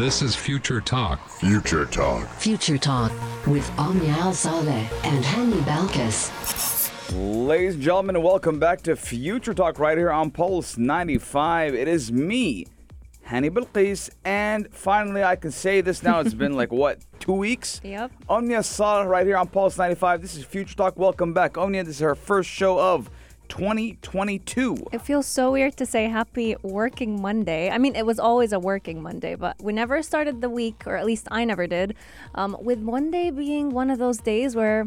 This is Future Talk. Future Talk. Future Talk with Omnia Al Saleh and Hani Balkis. Ladies and gentlemen, welcome back to Future Talk right here on Pulse 95. It is me, Hani Balkis, and finally I can say this now. It's been like, what, two weeks? Yep. Omnia Salah right here on Pulse 95. This is Future Talk. Welcome back. Omnia, this is our first show of 2022. It feels so weird to say happy working Monday. I mean, it was always a working Monday, but we never started the week, or at least I never did, um, with Monday being one of those days where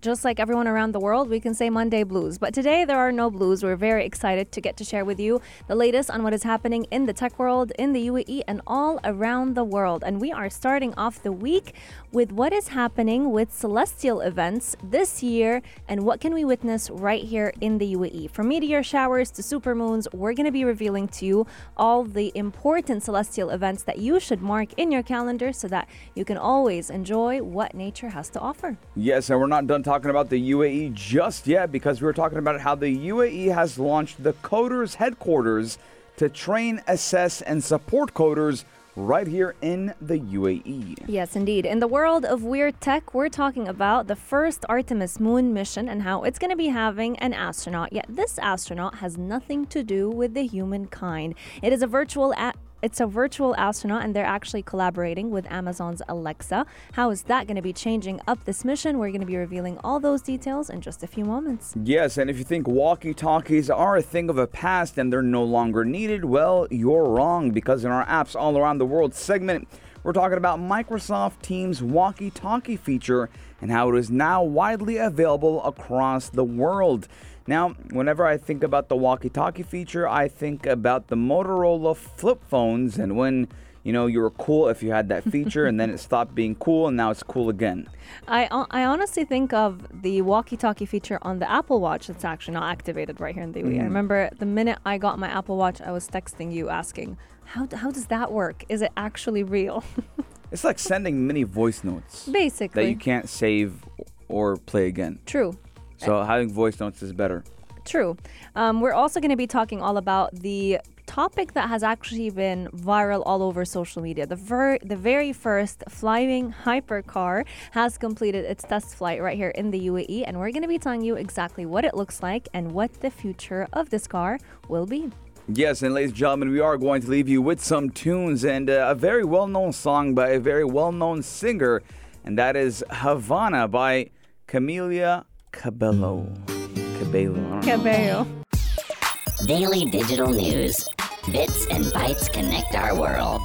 just like everyone around the world, we can say Monday blues. But today there are no blues. We're very excited to get to share with you the latest on what is happening in the tech world, in the UAE, and all around the world. And we are starting off the week with what is happening with celestial events this year and what can we witness right here in the UAE. From meteor showers to supermoons, we're going to be revealing to you all the important celestial events that you should mark in your calendar so that you can always enjoy what nature has to offer. Yes, and we're not done talking about the UAE just yet because we were talking about how the UAE has launched the Coders headquarters to train, assess, and support coders right here in the UAE. Yes, indeed. In the world of weird tech, we're talking about the first Artemis moon mission and how it's going to be having an astronaut. Yet this astronaut has nothing to do with the humankind. It is a virtual a- it's a virtual astronaut, and they're actually collaborating with Amazon's Alexa. How is that going to be changing up this mission? We're going to be revealing all those details in just a few moments. Yes, and if you think walkie talkies are a thing of the past and they're no longer needed, well, you're wrong because in our apps all around the world segment, we're talking about Microsoft Teams walkie talkie feature and how it is now widely available across the world. Now, whenever I think about the walkie talkie feature, I think about the Motorola flip phones and when you know you were cool if you had that feature and then it stopped being cool and now it's cool again. I, I honestly think of the walkie talkie feature on the Apple Watch that's actually not activated right here in the UAE. I mm. remember the minute I got my Apple Watch, I was texting you asking, how, how does that work? Is it actually real? It's like sending mini voice notes basically that you can't save or play again. True. So having voice notes is better. True. Um, we're also going to be talking all about the topic that has actually been viral all over social media. The, ver- the very first flying hypercar has completed its test flight right here in the UAE, and we're going to be telling you exactly what it looks like and what the future of this car will be. Yes, and ladies and gentlemen, we are going to leave you with some tunes and uh, a very well known song by a very well known singer, and that is Havana by Camila Cabello. Cabello. I don't know. Cabello. Daily digital news. Bits and bytes connect our world.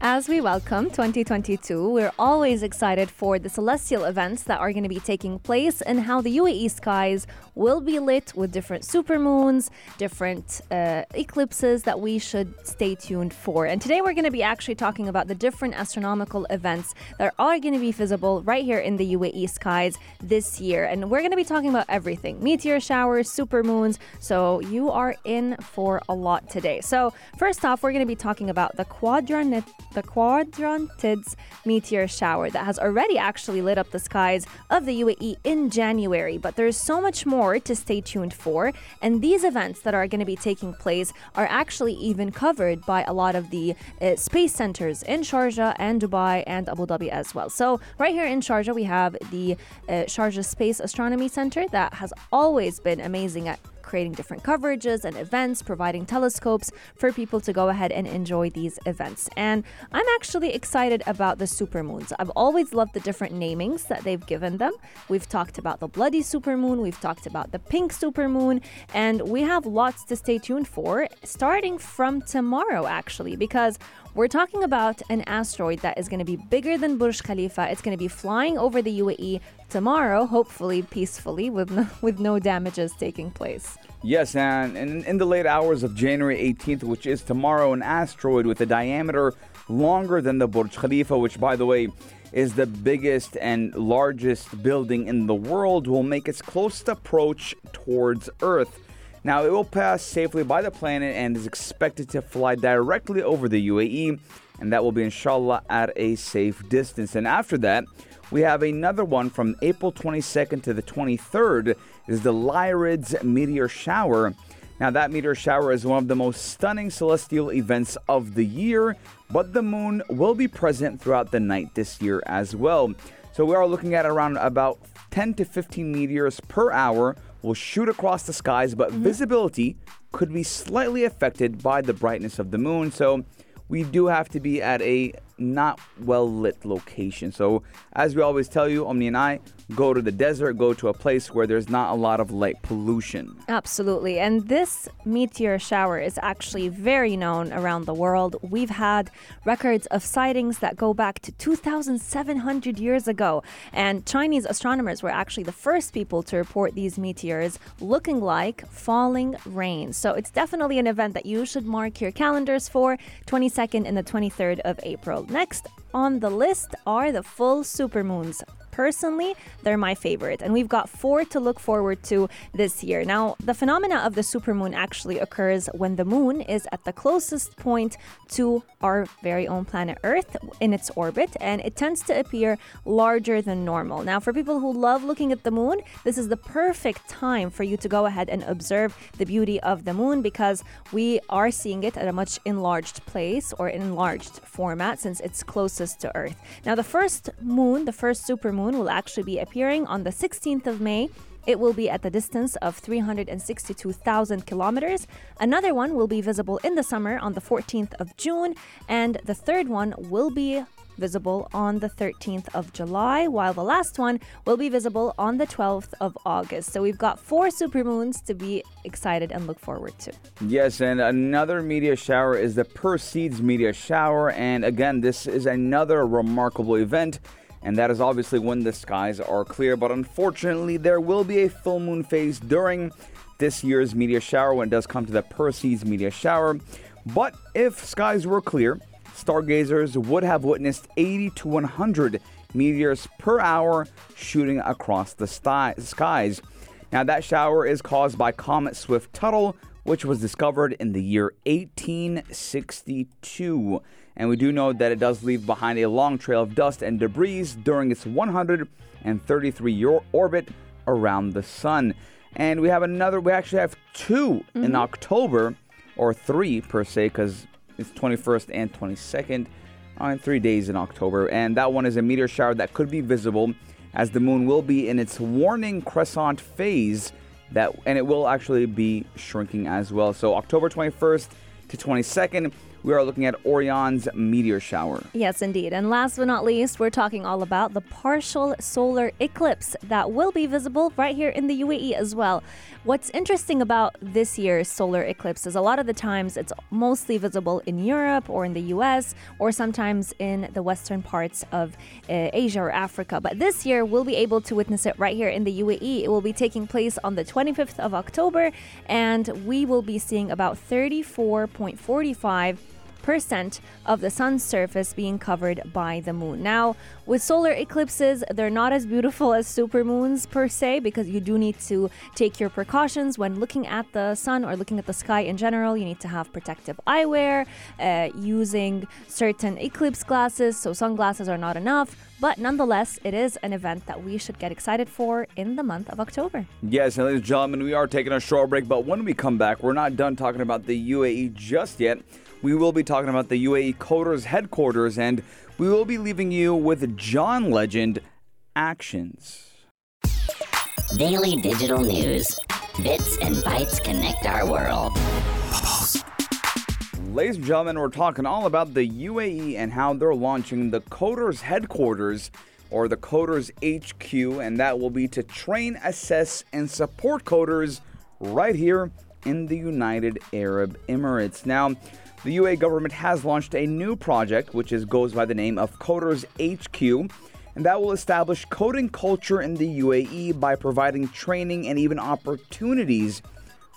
As we welcome 2022, we're always excited for the celestial events that are going to be taking place and how the UAE skies will be lit with different supermoons, different uh, eclipses that we should stay tuned for. And today we're going to be actually talking about the different astronomical events that are going to be visible right here in the UAE skies this year. And we're going to be talking about everything meteor showers, supermoons. So you are in for a lot today. So, first off, we're going to be talking about the quadrant the Quadrantids meteor shower that has already actually lit up the skies of the UAE in January. But there's so much more to stay tuned for, and these events that are going to be taking place are actually even covered by a lot of the uh, space centers in Sharjah and Dubai and Abu Dhabi as well. So, right here in Sharjah, we have the uh, Sharjah Space Astronomy Center that has always been amazing at creating different coverages and events, providing telescopes for people to go ahead and enjoy these events. And I'm actually excited about the supermoons. I've always loved the different namings that they've given them. We've talked about the bloody supermoon, we've talked about the pink supermoon, and we have lots to stay tuned for starting from tomorrow, actually, because we're talking about an asteroid that is going to be bigger than Burj Khalifa. It's going to be flying over the UAE tomorrow, hopefully peacefully, with no, with no damages taking place. Yes, and in, in the late hours of January 18th, which is tomorrow, an asteroid with a diameter longer than the Burj Khalifa, which, by the way, is the biggest and largest building in the world, will make its closest approach towards Earth. Now, it will pass safely by the planet and is expected to fly directly over the UAE, and that will be, inshallah, at a safe distance. And after that, we have another one from April 22nd to the 23rd is the Lyrids meteor shower. Now, that meteor shower is one of the most stunning celestial events of the year, but the moon will be present throughout the night this year as well. So, we are looking at around about 10 to 15 meteors per hour will shoot across the skies, but mm-hmm. visibility could be slightly affected by the brightness of the moon. So, we do have to be at a not well lit location. So, as we always tell you, Omni and I, go to the desert, go to a place where there's not a lot of light pollution. Absolutely. And this meteor shower is actually very known around the world. We've had records of sightings that go back to 2,700 years ago. And Chinese astronomers were actually the first people to report these meteors looking like falling rain. So it's definitely an event that you should mark your calendars for 22nd and the 23rd of April. Next on the list are the full supermoons. Personally, they're my favorite, and we've got four to look forward to this year. Now, the phenomena of the supermoon actually occurs when the moon is at the closest point to our very own planet Earth in its orbit, and it tends to appear larger than normal. Now, for people who love looking at the moon, this is the perfect time for you to go ahead and observe the beauty of the moon because we are seeing it at a much enlarged place or enlarged format since it's closest to Earth. Now, the first moon, the first supermoon, will actually be appearing on the 16th of May. It will be at the distance of 362,000 kilometers. Another one will be visible in the summer on the 14th of June, and the third one will be visible on the 13th of July, while the last one will be visible on the 12th of August. So we've got four supermoons to be excited and look forward to. Yes, and another meteor shower is the Perseids meteor shower. And again, this is another remarkable event. And that is obviously when the skies are clear. But unfortunately, there will be a full moon phase during this year's meteor shower when it does come to the Perseids meteor shower. But if skies were clear, stargazers would have witnessed 80 to 100 meteors per hour shooting across the skies. Now, that shower is caused by Comet Swift Tuttle, which was discovered in the year 1862. And we do know that it does leave behind a long trail of dust and debris during its 133 year orbit around the sun. And we have another, we actually have 2 in mm-hmm. October, or three per se, because it's 21st and 22nd on three days in October. And that one is a meteor shower that could be visible as the moon will be in its waning crescent phase that and it will actually be shrinking as well. So October 21st to 22nd, we are looking at Orionids meteor shower. Yes, indeed. And last but not least, we're talking all about the partial solar eclipse that will be visible right here in the UAE as well. What's interesting about this year's solar eclipse is a lot of the times it's mostly visible in Europe or in the US or sometimes in the western parts of uh, Asia or Africa. But this year, we'll be able to witness it right here in the UAE. It will be taking place on the 25th of October, and we will be seeing about 34.45 percent of the sun's surface being covered by the moon. Now, with solar eclipses, they're not as beautiful as supermoons per se because you do need to take your precautions when looking at the sun or looking at the sky in general. You need to have protective eyewear, uh, using certain eclipse glasses, so sunglasses are not enough. But nonetheless, it is an event that we should get excited for in the month of October. Yes, and ladies and gentlemen, we are taking a short break, but when we come back, we're not done talking about the UAE just yet. We will be talking about the UAE Coders headquarters, and we will be leaving you with John Legend actions. Daily digital news. Bits and bytes connect our world. Ladies and gentlemen, we're talking all about the UAE and how they're launching the Coders headquarters or the Coders HQ, and that will be to train, assess, and support coders right here in the United Arab Emirates. Now, the UAE government has launched a new project which is goes by the name of Coders HQ, and that will establish coding culture in the UAE by providing training and even opportunities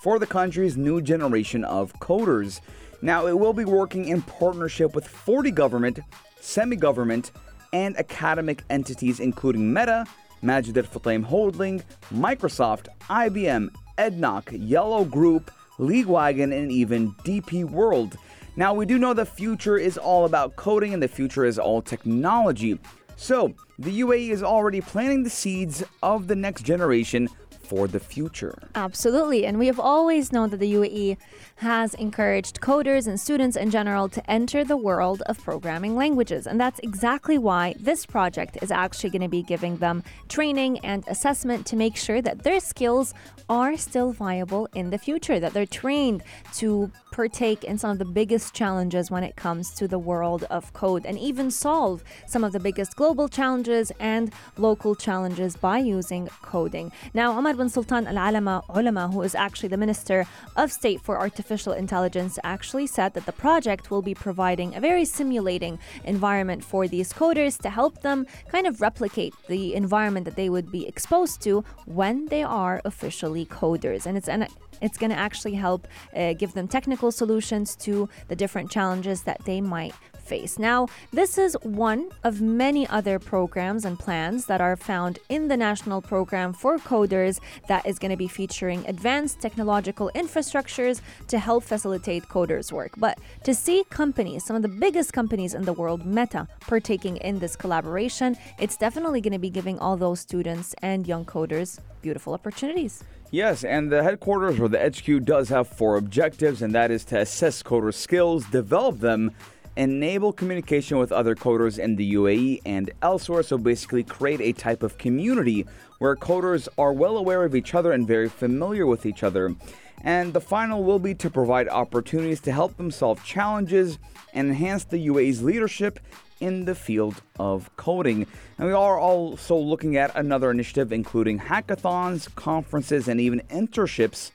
for the country's new generation of coders. Now, it will be working in partnership with 40 government, semi government, and academic entities, including Meta, Majid Al Futtaim Holding, Microsoft, IBM, ADNOC, Yellow Group, Leaguewagon, and even DP World. Now, we do know the future is all about coding and the future is all technology. So, the UAE is already planting the seeds of the next generation for the future. Absolutely. And we have always known that the UAE has encouraged coders and students in general to enter the world of programming languages. And that's exactly why this project is actually going to be giving them training and assessment to make sure that their skills are still viable in the future, that they're trained to partake in some of the biggest challenges when it comes to the world of code and even solve some of the biggest global challenges and local challenges by using coding. Now, Omar Sultan Al Olama, who is actually the Minister of State for Artificial Intelligence, actually said that the project will be providing a very simulating environment for these coders to help them kind of replicate the environment that they would be exposed to when they are officially coders. And it's an it's going to actually help uh, give them technical solutions to the different challenges that they might face. Now, this is one of many other programs and plans that are found in the National Program for Coders that is going to be featuring advanced technological infrastructures to help facilitate coders' work. But to see companies, some of the biggest companies in the world, Meta, partaking in this collaboration, it's definitely going to be giving all those students and young coders beautiful opportunities. Yes, and the headquarters or the HQ does have four objectives, and that is to assess coder skills, develop them, enable communication with other coders in the UAE and elsewhere. So basically, create a type of community where coders are well aware of each other and very familiar with each other. And the final will be to provide opportunities to help them solve challenges and enhance the UAE's leadership in the field of coding. And we are also looking at another initiative including hackathons, conferences, and even internships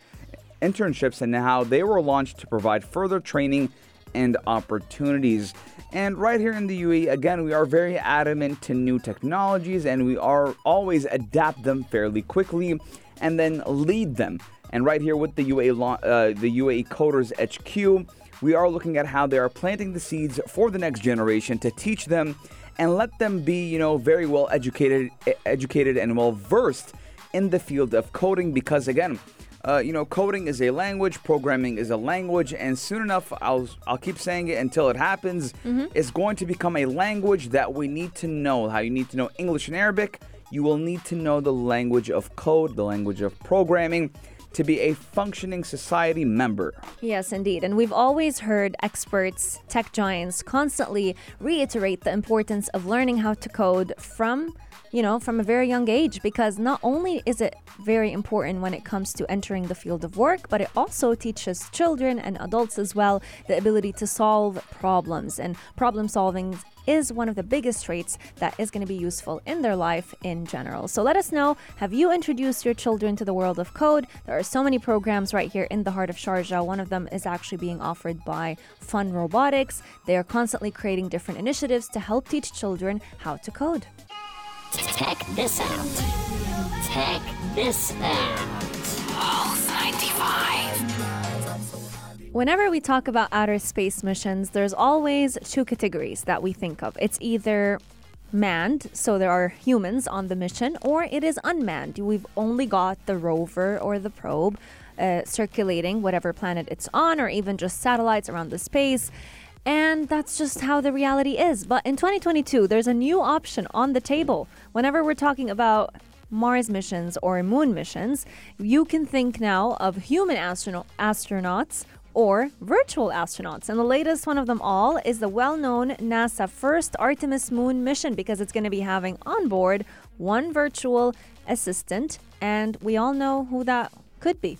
internships and how they were launched to provide further training and opportunities. And right here in the UAE, again, we are very adamant to new technologies and we are always adapt them fairly quickly and then lead them. And right here with the UAE, uh, the UAE Coders HQ, we are looking at how they are planting the seeds for the next generation to teach them and let them be, you know, very well educated, educated and well versed in the field of coding because again, uh, you know, coding is a language, programming is a language, and soon enough, I'll I'll keep saying it until it happens. Mm-hmm. It's going to become a language that we need to know. How you need to know English and Arabic. You will need to know the language of code, the language of programming to be a functioning society member. Yes, indeed. And we've always heard experts, tech giants, constantly reiterate the importance of learning how to code from you know, from a very young age because not only is it very important when it comes to entering the field of work, but it also teaches children and adults as well the ability to solve problems. And problem solving is one of the biggest traits that is going to be useful in their life in general. So let us know have you introduced your children to the world of code? There are so many programs right here in the heart of Sharjah. One of them is actually being offered by Fun Robotics. They are constantly creating different initiatives to help teach children how to code. Check this out. Check this out. Pulse 95. Whenever we talk about outer space missions, there's always two categories that we think of. It's either manned, so there are humans on the mission, or it is unmanned. We've only got the rover or the probe uh, circulating whatever planet it's on, or even just satellites around the space. And that's just how the reality is. But in 2022, there's a new option on the table. Whenever we're talking about Mars missions or moon missions, you can think now of human astrono- astronauts or virtual astronauts. And the latest one of them all is the well known NASA first Artemis moon mission because it's going to be having on board one virtual assistant. And we all know who that could be.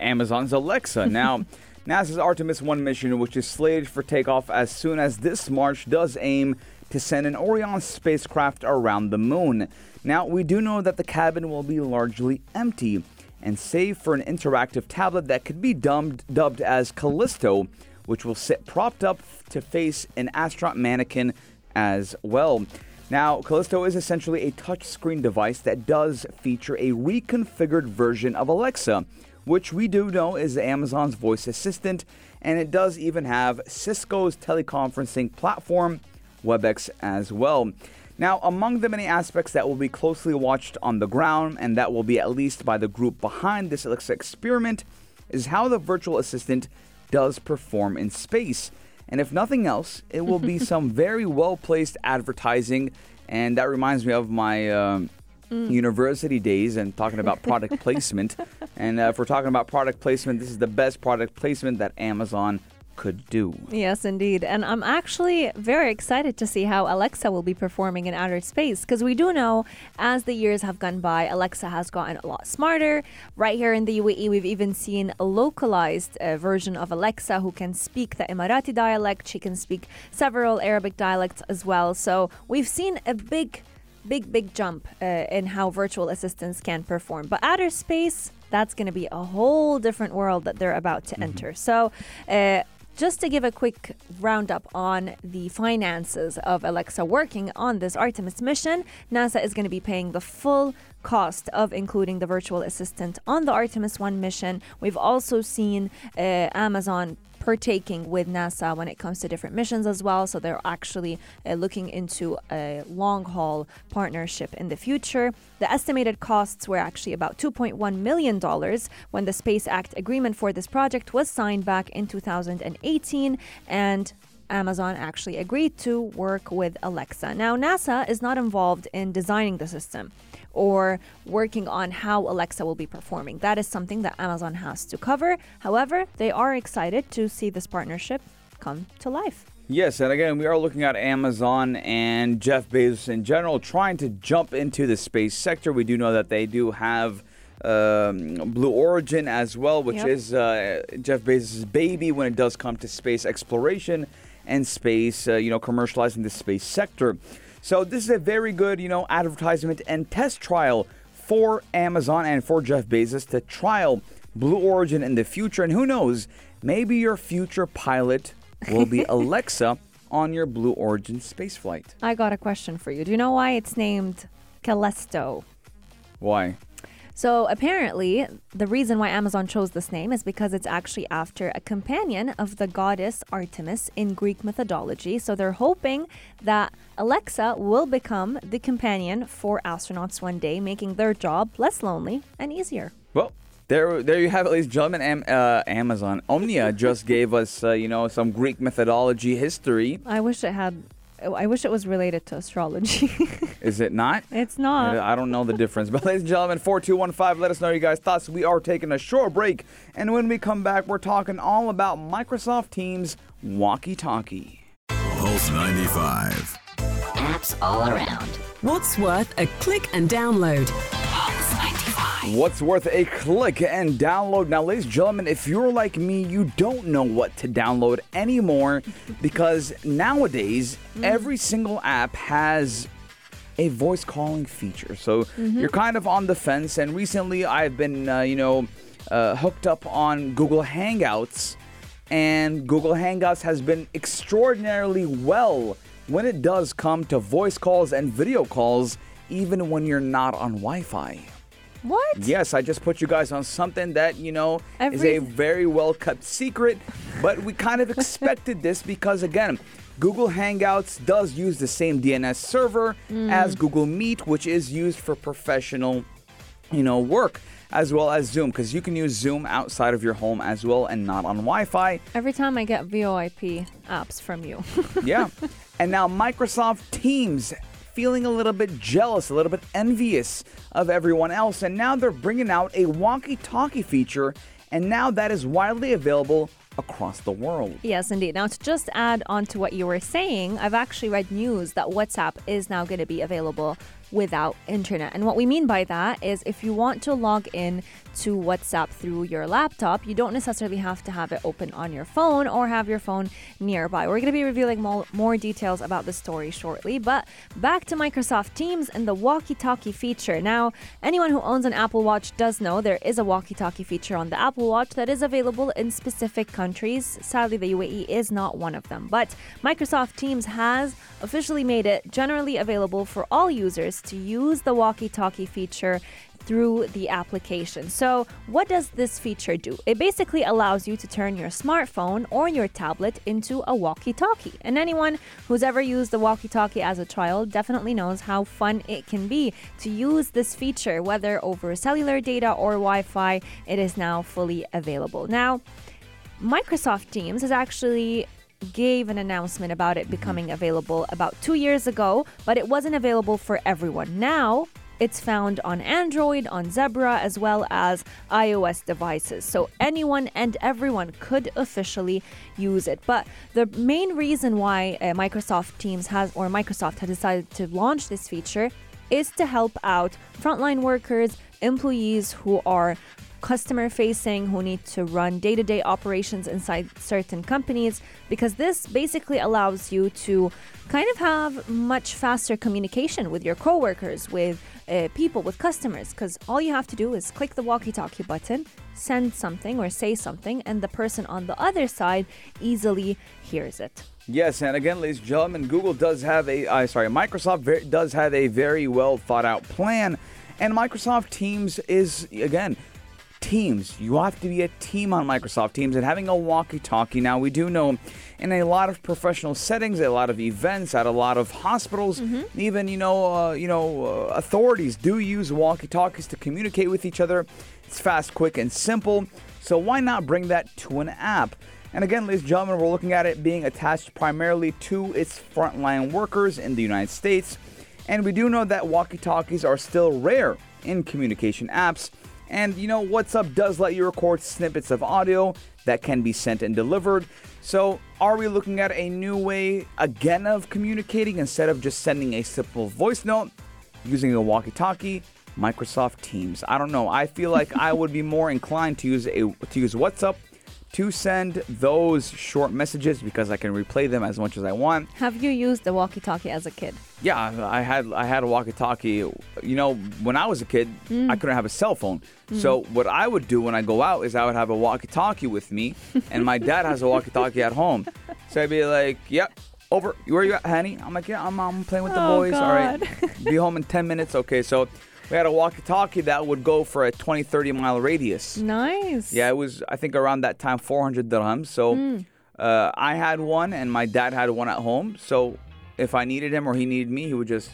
Amazon's Alexa. Now, NASA's Artemis 1 mission, which is slated for takeoff as soon as this March, does aim to send an Orion spacecraft around the moon. Now, we do know that the cabin will be largely empty, and save for an interactive tablet that could be dubbed, dubbed as Callisto, which will sit propped up to face an astronaut mannequin as well. Now, Callisto is essentially a touchscreen device that does feature a reconfigured version of Alexa, which we do know is Amazon's voice assistant, and it does even have Cisco's teleconferencing platform, WebEx, as well. Now, among the many aspects that will be closely watched on the ground, and that will be at least by the group behind this Alexa experiment, is how the virtual assistant does perform in space. And if nothing else, it will be some very well placed advertising. And that reminds me of my. Uh, university days and talking about product placement. And uh, if we're talking about product placement, this is the best product placement that Amazon could do. Yes, indeed. And I'm actually very excited to see how Alexa will be performing in outer space because we do know as the years have gone by, Alexa has gotten a lot smarter. Right here in the UAE, we've even seen a localized uh, version of Alexa who can speak the Emirati dialect. She can speak several Arabic dialects as well. So we've seen a big big, big jump uh, in how virtual assistants can perform. But outer space, that's going to be a whole different world that they're about to enter. So, uh, just to give a quick roundup on the finances of Alexa working on this Artemis mission, NASA is going to be paying the full cost of including the virtual assistant on the Artemis 1 mission. We've also seen uh, Amazon partaking with NASA when it comes to different missions as well. So they're actually uh, looking into a long haul partnership in the future. The estimated costs were actually about $2.1 million when the Space Act agreement for this project was signed back in 2018. And Amazon actually agreed to work with Alexa. Now, NASA is not involved in designing the system or working on how Alexa will be performing. That is something that Amazon has to cover. However, they are excited to see this partnership come to life. Yes, and again, we are looking at Amazon and Jeff Bezos in general trying to jump into the space sector. We do know that they do have um, Blue Origin as well, which Yep. is uh, Jeff Bezos' baby when it does come to space exploration and space, uh, you know, commercializing the space sector. So this is a very good, you know, advertisement and test trial for Amazon and for Jeff Bezos to trial Blue Origin in the future. And who knows, maybe your future pilot will be Alexa on your Blue Origin spaceflight. I got a question for you. Do you know why it's named Callisto? Why? So apparently, the reason why Amazon chose this name is because it's actually after a companion of the goddess Artemis in Greek mythology. So they're hoping that Alexa will become the companion for astronauts one day, making their job less lonely and easier. Well, there, there you have it, ladies and gentlemen. Am, uh, Amazon Omnia just gave us, uh, you know, some Greek mythology history. I wish it had. Oh, I wish it was related to astrology. Is it not? it's not. I don't know the difference. But ladies and gentlemen, 4215, let us know your guys' thoughts. We are taking a short break. And when we come back, we're talking all about Microsoft Teams walkie talkie. Pulse 95. Apps all around. What's worth a click and download? What's worth a click and download? Now, ladies and gentlemen, if you're like me, you don't know what to download anymore because nowadays every single app has a voice calling feature. So you're kind of on the fence. And recently, I've been, uh, you know, uh, hooked up on Google Hangouts, and Google Hangouts has been extraordinarily well when it does come to voice calls and video calls, even when you're not on Wi Fi. What? Yes, I just put you guys on something that, you know, is a very well kept secret, but we kind of expected this because, again, Google Hangouts does use the same DNS server hmm. as Google Meet, which is used for professional, you know, work, as well as Zoom, because you can use Zoom outside of your home as well and not on Wi Fi. Every time I get VoIP apps from you. Yeah. and now Microsoft Teams feeling a little bit jealous, a little bit envious of everyone else. And now they're bringing out a walkie talkie feature. And now that is widely available across the world. Yes, indeed. Now, to just add on to what you were saying, I've actually read news that WhatsApp is now going to be available without internet. And what we mean by that is if you want to log in to WhatsApp through your laptop, you don't necessarily have to have it open on your phone or have your phone nearby. We're going to be revealing more, more details about the story shortly. But back to Microsoft Teams and the walkie talkie feature. Now, anyone who owns an Apple Watch does know there is a walkie talkie feature on the Apple Watch that is available in specific countries. Sadly, the UAE is not one of them. But Microsoft Teams has officially made it generally available for all users to use the walkie talkie feature through the application. So, what does this feature do? It basically allows you to turn your smartphone or your tablet into a walkie talkie. And anyone who's ever used the walkie talkie as a child definitely knows how fun it can be to use this feature, whether over cellular data or Wi Fi. It is now fully available. Now, Microsoft Teams has actually gave an announcement about it mm-hmm. becoming available about two years ago, but it wasn't available for everyone. Now It's found on Android, on Zebra, as well as iOS devices. So anyone and everyone could officially use it. But the main reason why uh, Microsoft Teams has, or Microsoft has decided to launch this feature is to help out frontline workers, employees who are customer facing, who need to run day to day operations inside certain companies, because this basically allows you to kind of have much faster communication with your coworkers, with uh, people, with customers, because all you have to do is click the walkie talkie button, send something or say something, and the person on the other side easily hears it. Yes, and again, ladies and gentlemen, Google does have a, uh, sorry, Microsoft ver- does have a very well thought out plan, and Microsoft Teams is again. Teams. You have to be a team on Microsoft Teams and having a walkie talkie. Now, we do know in a lot of professional settings, a lot of events, at a lot of hospitals, even, you know, uh, you know, uh, authorities do use walkie talkies to communicate with each other. It's fast, quick, and simple. So, why not bring that to an app? And again, ladies and gentlemen, we're looking at it being attached primarily to its frontline workers in the United States. And we do know that walkie talkies are still rare in communication apps. And you know, WhatsApp does let you record snippets of audio that can be sent and delivered. So, are we looking at a new way again of communicating instead of just sending a simple voice note using a walkie talkie? Microsoft Teams. I don't know. I feel like I would be more inclined to use a to use WhatsApp to send those short messages because I can replay them as much as I want. Have you used the walkie talkie as a kid? Yeah, I had I had a walkie-talkie. You know, when I was a kid, mm. I couldn't have a cell phone. Mm. So what I would do when I go out is I would have a walkie-talkie with me, and my dad has a walkie-talkie at home. So I'd be like, "Yep, over. Where you at, honey?" I'm like, "Yeah, I'm, I'm playing with the Oh, boys. All right, be home in 10 minutes. Okay, so we had a walkie-talkie that would go for a 20, 30 mile radius. Nice. Yeah, it was I think around that time 400 dirhams. So Hmm. uh, I had one and my dad had one at home. So if I needed him or he needed me, he would just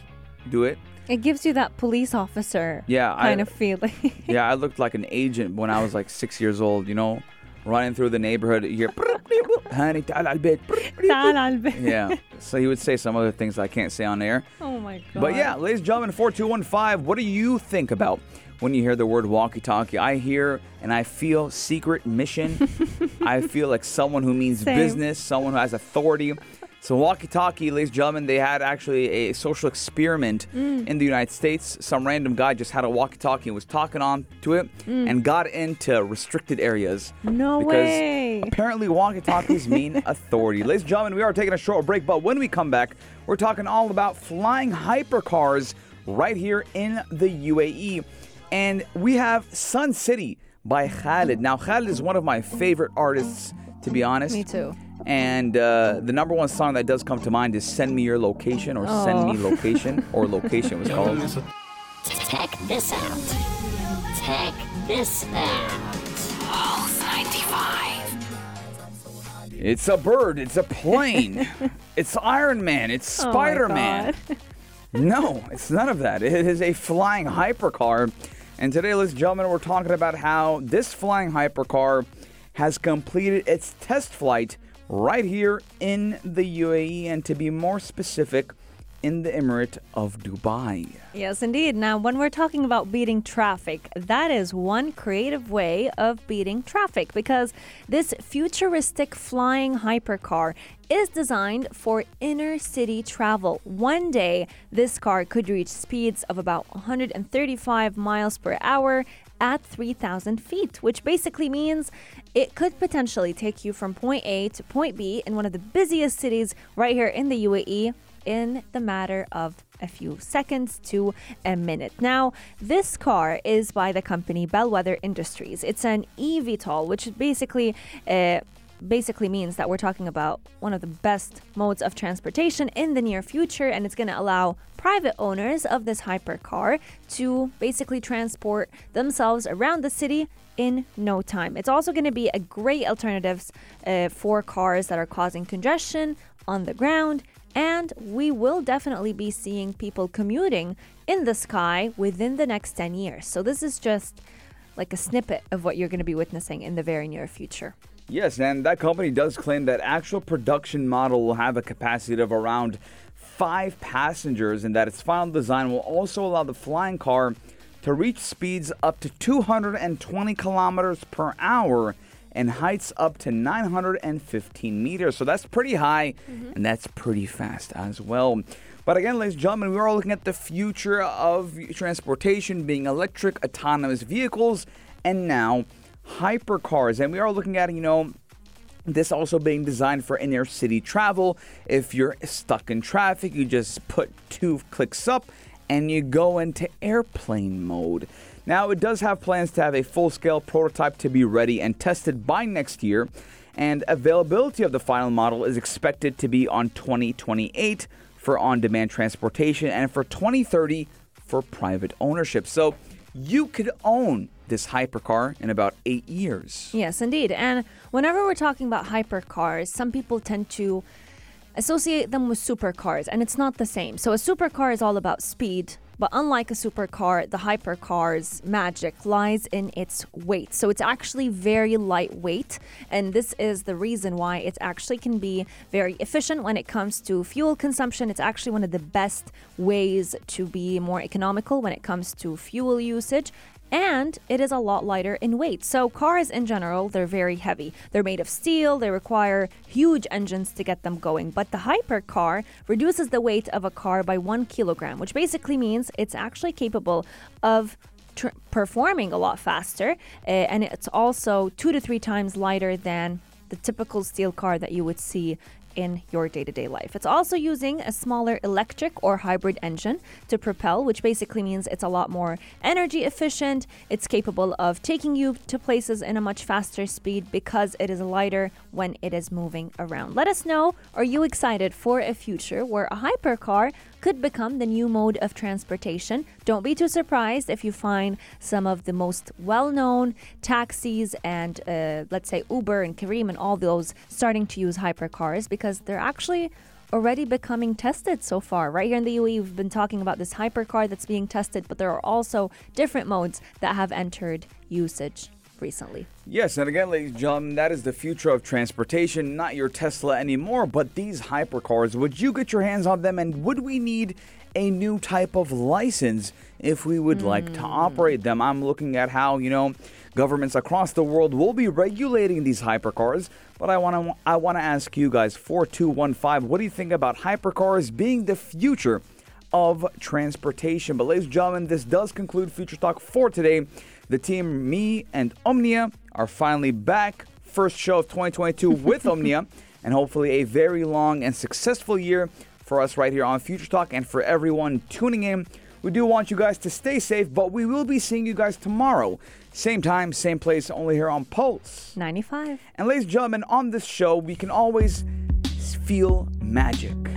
do it. It gives you that police officer Yeah, I- kind of feeling. Yeah, I looked like an agent when I was like six years old. You know, running through the neighborhood. You hear, honey, تعال على البيت." تعال على البيت. yeah. So he would say some other things I can't say on air. Oh my god. But yeah, ladies and gentlemen, 4215, what do you think about when you hear the word walkie talkie? I hear and I feel secret mission. I feel like someone who means Same. business, someone who has authority. So, walkie talkie, ladies and gentlemen, they had actually a social experiment Mm. in the United States. Some random guy just had a walkie talkie and was talking on to it Mm. and got into restricted areas. No because way. Apparently, walkie talkies mean authority. Ladies and gentlemen, we are taking a short break, but when we come back, we're talking all about flying hypercars right here in the UAE. And we have Sun City by Khalid. Now, Khalid is one of my favorite artists, to be honest. Me too. And uh, the number one song that does come to mind is Send Me Your Location or Send Me Location or Location was called. Check this out. Check this out. It's a bird, it's a plane, it's Iron Man, it's Oh Spider Man. God. No, it's none of that. It is a flying hypercar. And today, ladies and gentlemen, we're talking about how this flying hypercar has completed its test flight right here in the UAE, and to be more specific, in the Emirate of Dubai. Yes, indeed. Now, when we're talking about beating traffic, that is one creative way of beating traffic because this futuristic flying hypercar is designed for inner city travel. One day, this car could reach speeds of about 135 miles per hour at 3,000 feet, which basically means it could potentially take you from point A to point B in one of the busiest cities right here in the UAE in the matter of a few seconds to a minute. Now, this car is by the company Bellwether Industries. It's an eVTOL, which basically uh, basically means that we're talking about one of the best modes of transportation in the near future, and it's going to allow private owners of this hypercar to basically transport themselves around the city in no time. It's also going to be a great alternative uh, for cars that are causing congestion on the ground and we will definitely be seeing people commuting in the sky within the next 10 years. So, this is just like a snippet of what you're going to be witnessing in the very near future. Yes, and that company does claim that actual production model will have a capacity of around five passengers, and that its final design will also allow the flying car to reach speeds up to 220 kilometers per hour and heights up to 915 meters. So that's pretty high mm-hmm. and that's pretty fast as well. But again, ladies and gentlemen, we are looking at the future of transportation being electric, autonomous vehicles, and now hypercars. And we are looking at, you know, this also being designed for inner city travel. If you're stuck in traffic, you just put two clicks up and you go into airplane mode. Now, it does have plans to have a full scale prototype to be ready and tested by next year, and availability of the final model is expected to be on 2028 for on demand transportation and for 2030 for private ownership. So, you could own this hypercar in about eight years. Yes, indeed. And whenever we're talking about hypercars, some people tend to associate them with supercars, and it's not the same. So, a supercar is all about speed, but unlike a supercar, the hypercar's magic lies in its weight. So, it's actually very lightweight, and this is the reason why it actually can be very efficient when it comes to fuel consumption. It's actually one of the best ways to be more economical when it comes to fuel usage and it is a lot lighter in weight. So cars in general, they're very heavy. They're made of steel, they require huge engines to get them going. But the hypercar reduces the weight of a car by 1 kilogram, which basically means it's actually capable of tr- performing a lot faster uh, and it's also 2 to 3 times lighter than the typical steel car that you would see in your day to day life. It's also using a smaller electric or hybrid engine to propel, which basically means it's a lot more energy efficient. It's capable of taking you to places in a much faster speed because it is lighter when it is moving around. Let us know are you excited for a future where a hypercar could become the new mode of transportation? Don't be too surprised if you find some of the most well known taxis and, uh, let's say, Uber and Careem and all those starting to use hypercars because they're actually already becoming tested so far. Right here in the UAE, we've been talking about this hypercar that's being tested, but there are also different modes that have entered usage recently. Yes, and again, ladies and gentlemen, that is the future of transportation, not your Tesla anymore, but these hypercars. Would you get your hands on them, and would we need a new type of license if we would like to hmm. operate them? I'm looking at how, you know, governments across the world will be regulating these hypercars, but I want to I want to ask you guys 4215, what do you think about hypercars being the future of transportation? But ladies and gentlemen, this does conclude Future Talk for today. The team, me and Omnia, are finally back. First show of 2022 with Omnia, and hopefully a very long and successful year for us right here on Future Talk and for everyone tuning in. We do want you guys to stay safe, but we will be seeing you guys tomorrow. Same time, same place, only here on Pulse. 95. And ladies and gentlemen, on this show, we can always feel magic.